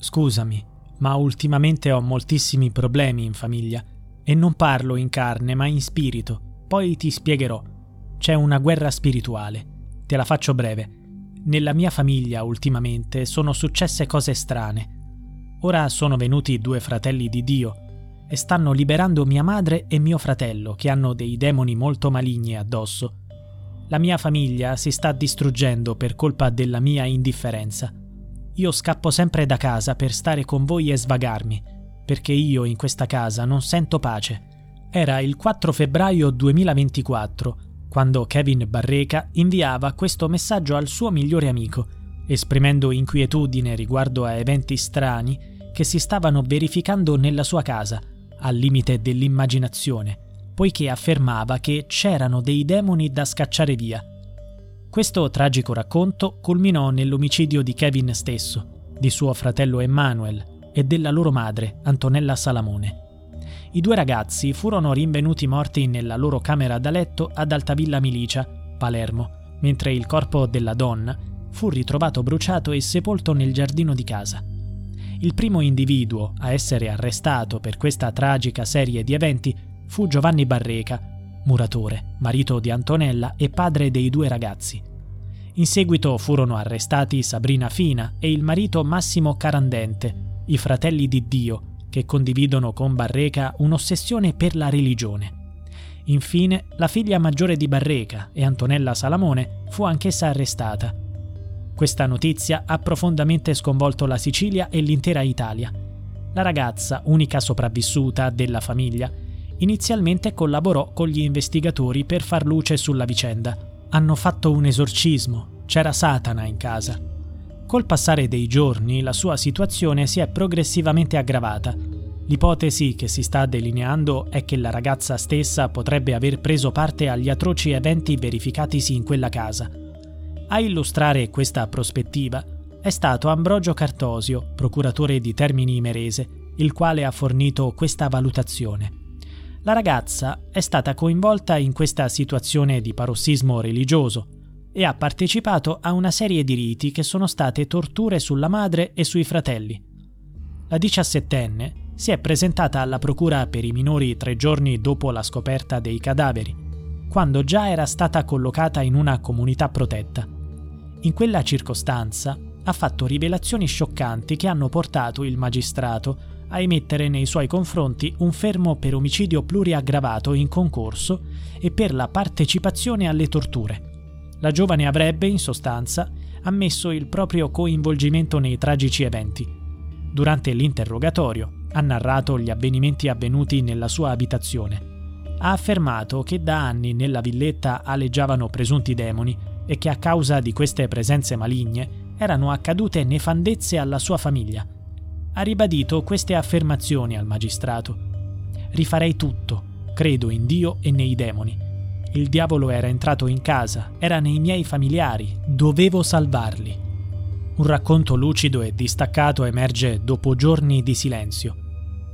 Scusami, ma ultimamente ho moltissimi problemi in famiglia e non parlo in carne ma in spirito. Poi ti spiegherò. C'è una guerra spirituale. Te la faccio breve. Nella mia famiglia ultimamente sono successe cose strane. Ora sono venuti due fratelli di Dio e stanno liberando mia madre e mio fratello che hanno dei demoni molto maligni addosso. La mia famiglia si sta distruggendo per colpa della mia indifferenza. Io scappo sempre da casa per stare con voi e svagarmi, perché io in questa casa non sento pace. Era il 4 febbraio 2024 quando Kevin Barreca inviava questo messaggio al suo migliore amico, esprimendo inquietudine riguardo a eventi strani che si stavano verificando nella sua casa, al limite dell'immaginazione, poiché affermava che c'erano dei demoni da scacciare via. Questo tragico racconto culminò nell'omicidio di Kevin stesso, di suo fratello Emmanuel e della loro madre, Antonella Salamone. I due ragazzi furono rinvenuti morti nella loro camera da letto ad Altavilla Milicia, Palermo, mentre il corpo della donna fu ritrovato bruciato e sepolto nel giardino di casa. Il primo individuo a essere arrestato per questa tragica serie di eventi fu Giovanni Barreca, muratore, marito di Antonella e padre dei due ragazzi. In seguito furono arrestati Sabrina Fina e il marito Massimo Carandente, i fratelli di Dio, che condividono con Barreca un'ossessione per la religione. Infine, la figlia maggiore di Barreca e Antonella Salamone fu anch'essa arrestata questa notizia ha profondamente sconvolto la Sicilia e l'intera Italia. La ragazza, unica sopravvissuta della famiglia, inizialmente collaborò con gli investigatori per far luce sulla vicenda. Hanno fatto un esorcismo, c'era Satana in casa. Col passare dei giorni la sua situazione si è progressivamente aggravata. L'ipotesi che si sta delineando è che la ragazza stessa potrebbe aver preso parte agli atroci eventi verificatisi in quella casa a illustrare questa prospettiva è stato Ambrogio Cartosio, procuratore di Termini Imerese, il quale ha fornito questa valutazione. La ragazza è stata coinvolta in questa situazione di parossismo religioso e ha partecipato a una serie di riti che sono state torture sulla madre e sui fratelli. La diciassettenne si è presentata alla procura per i minori tre giorni dopo la scoperta dei cadaveri, quando già era stata collocata in una comunità protetta in quella circostanza ha fatto rivelazioni scioccanti che hanno portato il magistrato a emettere nei suoi confronti un fermo per omicidio pluriaggravato in concorso e per la partecipazione alle torture. La giovane avrebbe, in sostanza, ammesso il proprio coinvolgimento nei tragici eventi. Durante l'interrogatorio ha narrato gli avvenimenti avvenuti nella sua abitazione. Ha affermato che da anni nella villetta aleggiavano presunti demoni e che a causa di queste presenze maligne erano accadute nefandezze alla sua famiglia. Ha ribadito queste affermazioni al magistrato. Rifarei tutto, credo in Dio e nei demoni. Il diavolo era entrato in casa, era nei miei familiari, dovevo salvarli. Un racconto lucido e distaccato emerge dopo giorni di silenzio.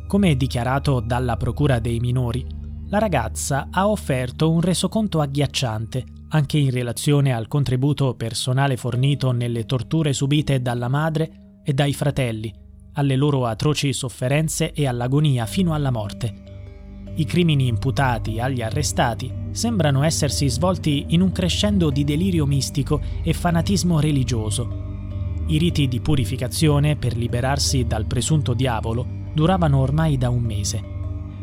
Come dichiarato dalla Procura dei minori, la ragazza ha offerto un resoconto agghiacciante anche in relazione al contributo personale fornito nelle torture subite dalla madre e dai fratelli, alle loro atroci sofferenze e all'agonia fino alla morte. I crimini imputati agli arrestati sembrano essersi svolti in un crescendo di delirio mistico e fanatismo religioso. I riti di purificazione per liberarsi dal presunto diavolo duravano ormai da un mese.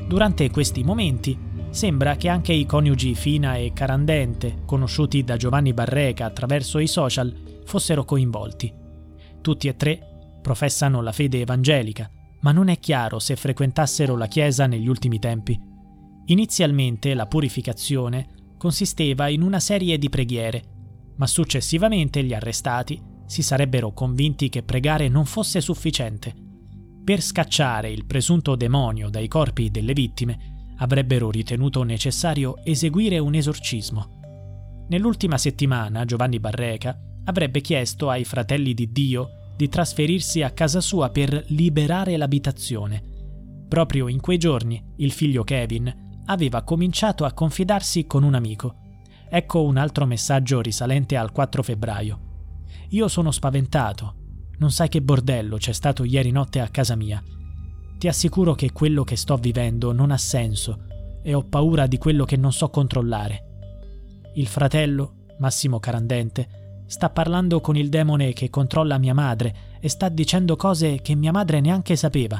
Durante questi momenti Sembra che anche i coniugi Fina e Carandente, conosciuti da Giovanni Barreca attraverso i social, fossero coinvolti. Tutti e tre professano la fede evangelica, ma non è chiaro se frequentassero la Chiesa negli ultimi tempi. Inizialmente la purificazione consisteva in una serie di preghiere, ma successivamente gli arrestati si sarebbero convinti che pregare non fosse sufficiente. Per scacciare il presunto demonio dai corpi delle vittime, avrebbero ritenuto necessario eseguire un esorcismo. Nell'ultima settimana Giovanni Barreca avrebbe chiesto ai fratelli di Dio di trasferirsi a casa sua per liberare l'abitazione. Proprio in quei giorni il figlio Kevin aveva cominciato a confidarsi con un amico. Ecco un altro messaggio risalente al 4 febbraio. Io sono spaventato. non sai che bordello c'è stato ieri notte a casa mia. Ti assicuro che quello che sto vivendo non ha senso e ho paura di quello che non so controllare. Il fratello, Massimo Carandente, sta parlando con il demone che controlla mia madre e sta dicendo cose che mia madre neanche sapeva.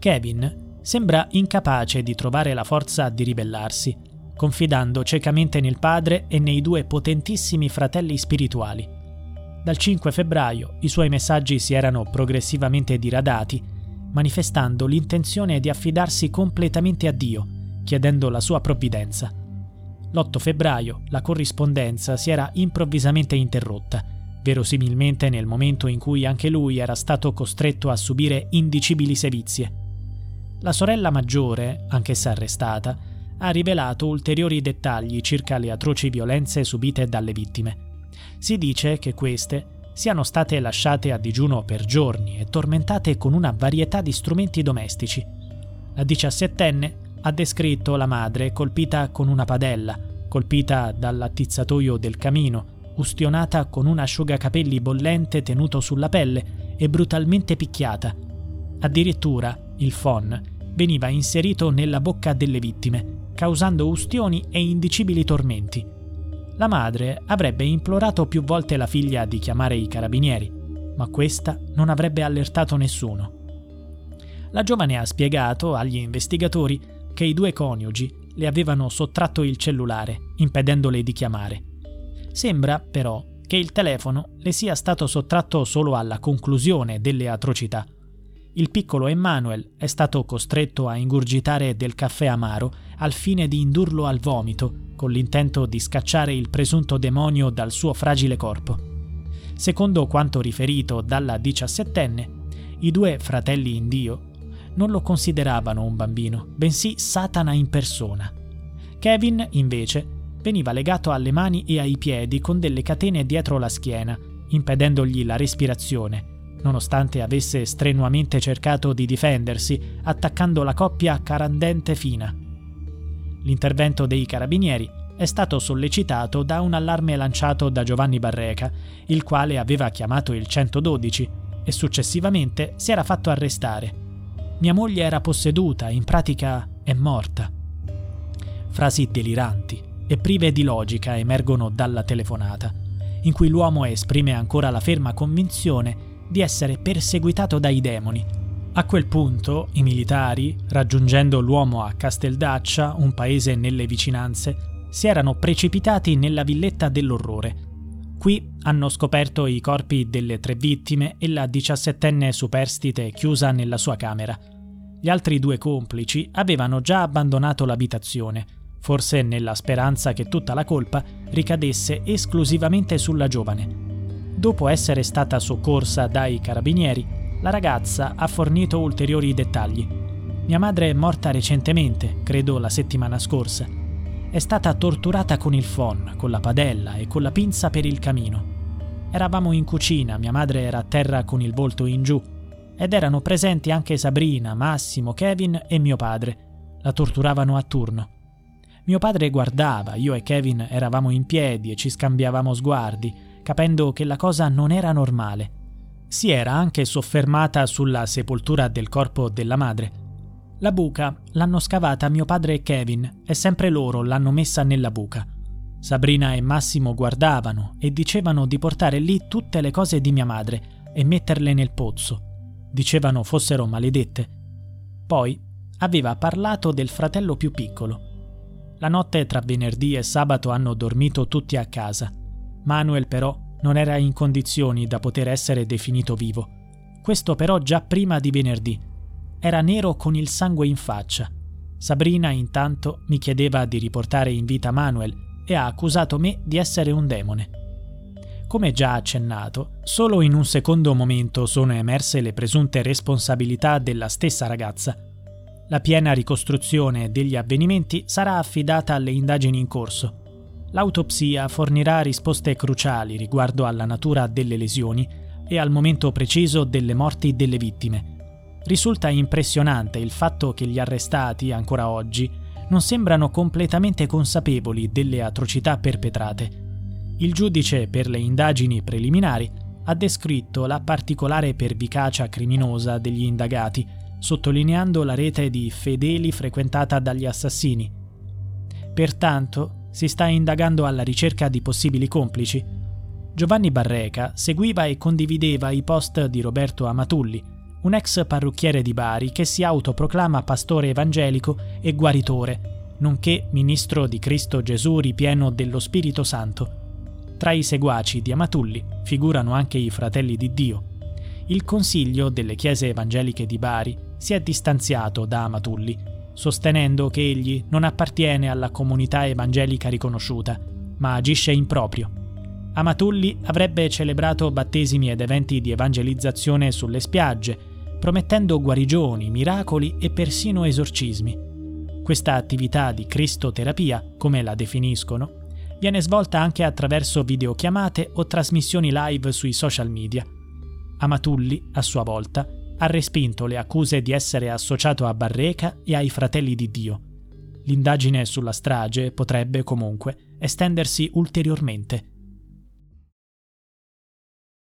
Kevin sembra incapace di trovare la forza di ribellarsi, confidando ciecamente nel padre e nei due potentissimi fratelli spirituali. Dal 5 febbraio i suoi messaggi si erano progressivamente diradati, manifestando l'intenzione di affidarsi completamente a Dio, chiedendo la sua provvidenza. L'8 febbraio la corrispondenza si era improvvisamente interrotta, verosimilmente nel momento in cui anche lui era stato costretto a subire indicibili sevizie. La sorella maggiore, anch'essa arrestata, ha rivelato ulteriori dettagli circa le atroci violenze subite dalle vittime. Si dice che queste siano state lasciate a digiuno per giorni e tormentate con una varietà di strumenti domestici. La diciassettenne ha descritto la madre colpita con una padella, colpita dall'attizzatoio del camino, ustionata con un asciugacapelli bollente tenuto sulla pelle e brutalmente picchiata. Addirittura il phon veniva inserito nella bocca delle vittime, causando ustioni e indicibili tormenti. La madre avrebbe implorato più volte la figlia di chiamare i carabinieri, ma questa non avrebbe allertato nessuno. La giovane ha spiegato agli investigatori che i due coniugi le avevano sottratto il cellulare, impedendole di chiamare. Sembra, però, che il telefono le sia stato sottratto solo alla conclusione delle atrocità. Il piccolo Emmanuel è stato costretto a ingurgitare del caffè amaro al fine di indurlo al vomito con l'intento di scacciare il presunto demonio dal suo fragile corpo. Secondo quanto riferito dalla diciassettenne, i due fratelli in Dio non lo consideravano un bambino, bensì Satana in persona. Kevin, invece, veniva legato alle mani e ai piedi con delle catene dietro la schiena, impedendogli la respirazione, nonostante avesse strenuamente cercato di difendersi, attaccando la coppia carandente fina. L'intervento dei carabinieri è stato sollecitato da un allarme lanciato da Giovanni Barreca, il quale aveva chiamato il 112 e successivamente si era fatto arrestare. Mia moglie era posseduta, in pratica è morta. Frasi deliranti e prive di logica emergono dalla telefonata, in cui l'uomo esprime ancora la ferma convinzione di essere perseguitato dai demoni a quel punto i militari, raggiungendo l'uomo a Casteldaccia, un paese nelle vicinanze, si erano precipitati nella villetta dell'orrore. Qui hanno scoperto i corpi delle tre vittime e la diciassettenne superstite chiusa nella sua camera. Gli altri due complici avevano già abbandonato l'abitazione, forse nella speranza che tutta la colpa ricadesse esclusivamente sulla giovane. Dopo essere stata soccorsa dai carabinieri, la ragazza ha fornito ulteriori dettagli. Mia madre è morta recentemente, credo la settimana scorsa. È stata torturata con il phon, con la padella e con la pinza per il camino. Eravamo in cucina, mia madre era a terra con il volto in giù ed erano presenti anche Sabrina, Massimo, Kevin e mio padre. La torturavano a turno. Mio padre guardava, io e Kevin eravamo in piedi e ci scambiavamo sguardi, capendo che la cosa non era normale si era anche soffermata sulla sepoltura del corpo della madre. La buca l'hanno scavata mio padre e Kevin e sempre loro l'hanno messa nella buca. Sabrina e Massimo guardavano e dicevano di portare lì tutte le cose di mia madre e metterle nel pozzo. Dicevano fossero maledette. Poi aveva parlato del fratello più piccolo. La notte tra venerdì e sabato hanno dormito tutti a casa. Manuel però non era in condizioni da poter essere definito vivo. Questo però già prima di venerdì. Era nero con il sangue in faccia. Sabrina intanto mi chiedeva di riportare in vita Manuel e ha accusato me di essere un demone. Come già accennato, solo in un secondo momento sono emerse le presunte responsabilità della stessa ragazza. La piena ricostruzione degli avvenimenti sarà affidata alle indagini in corso L'autopsia fornirà risposte cruciali riguardo alla natura delle lesioni e al momento preciso delle morti delle vittime. Risulta impressionante il fatto che gli arrestati, ancora oggi, non sembrano completamente consapevoli delle atrocità perpetrate. Il giudice per le indagini preliminari ha descritto la particolare pervicacia criminosa degli indagati, sottolineando la rete di fedeli frequentata dagli assassini. Pertanto si sta indagando alla ricerca di possibili complici. Giovanni Barreca seguiva e condivideva i post di Roberto Amatulli, un ex parrucchiere di Bari che si autoproclama pastore evangelico e guaritore, nonché ministro di Cristo Gesù ripieno dello Spirito Santo. Tra i seguaci di Amatulli figurano anche i fratelli di Dio. Il Consiglio delle Chiese Evangeliche di Bari si è distanziato da Amatulli, sostenendo che egli non appartiene alla comunità evangelica riconosciuta, ma agisce in proprio. Amatulli avrebbe celebrato battesimi ed eventi di evangelizzazione sulle spiagge, promettendo guarigioni, miracoli e persino esorcismi. Questa attività di cristoterapia, come la definiscono, viene svolta anche attraverso videochiamate o trasmissioni live sui social media. Amatulli, a sua volta, ha respinto le accuse di essere associato a Barreca e ai fratelli di Dio. L'indagine sulla strage potrebbe comunque estendersi ulteriormente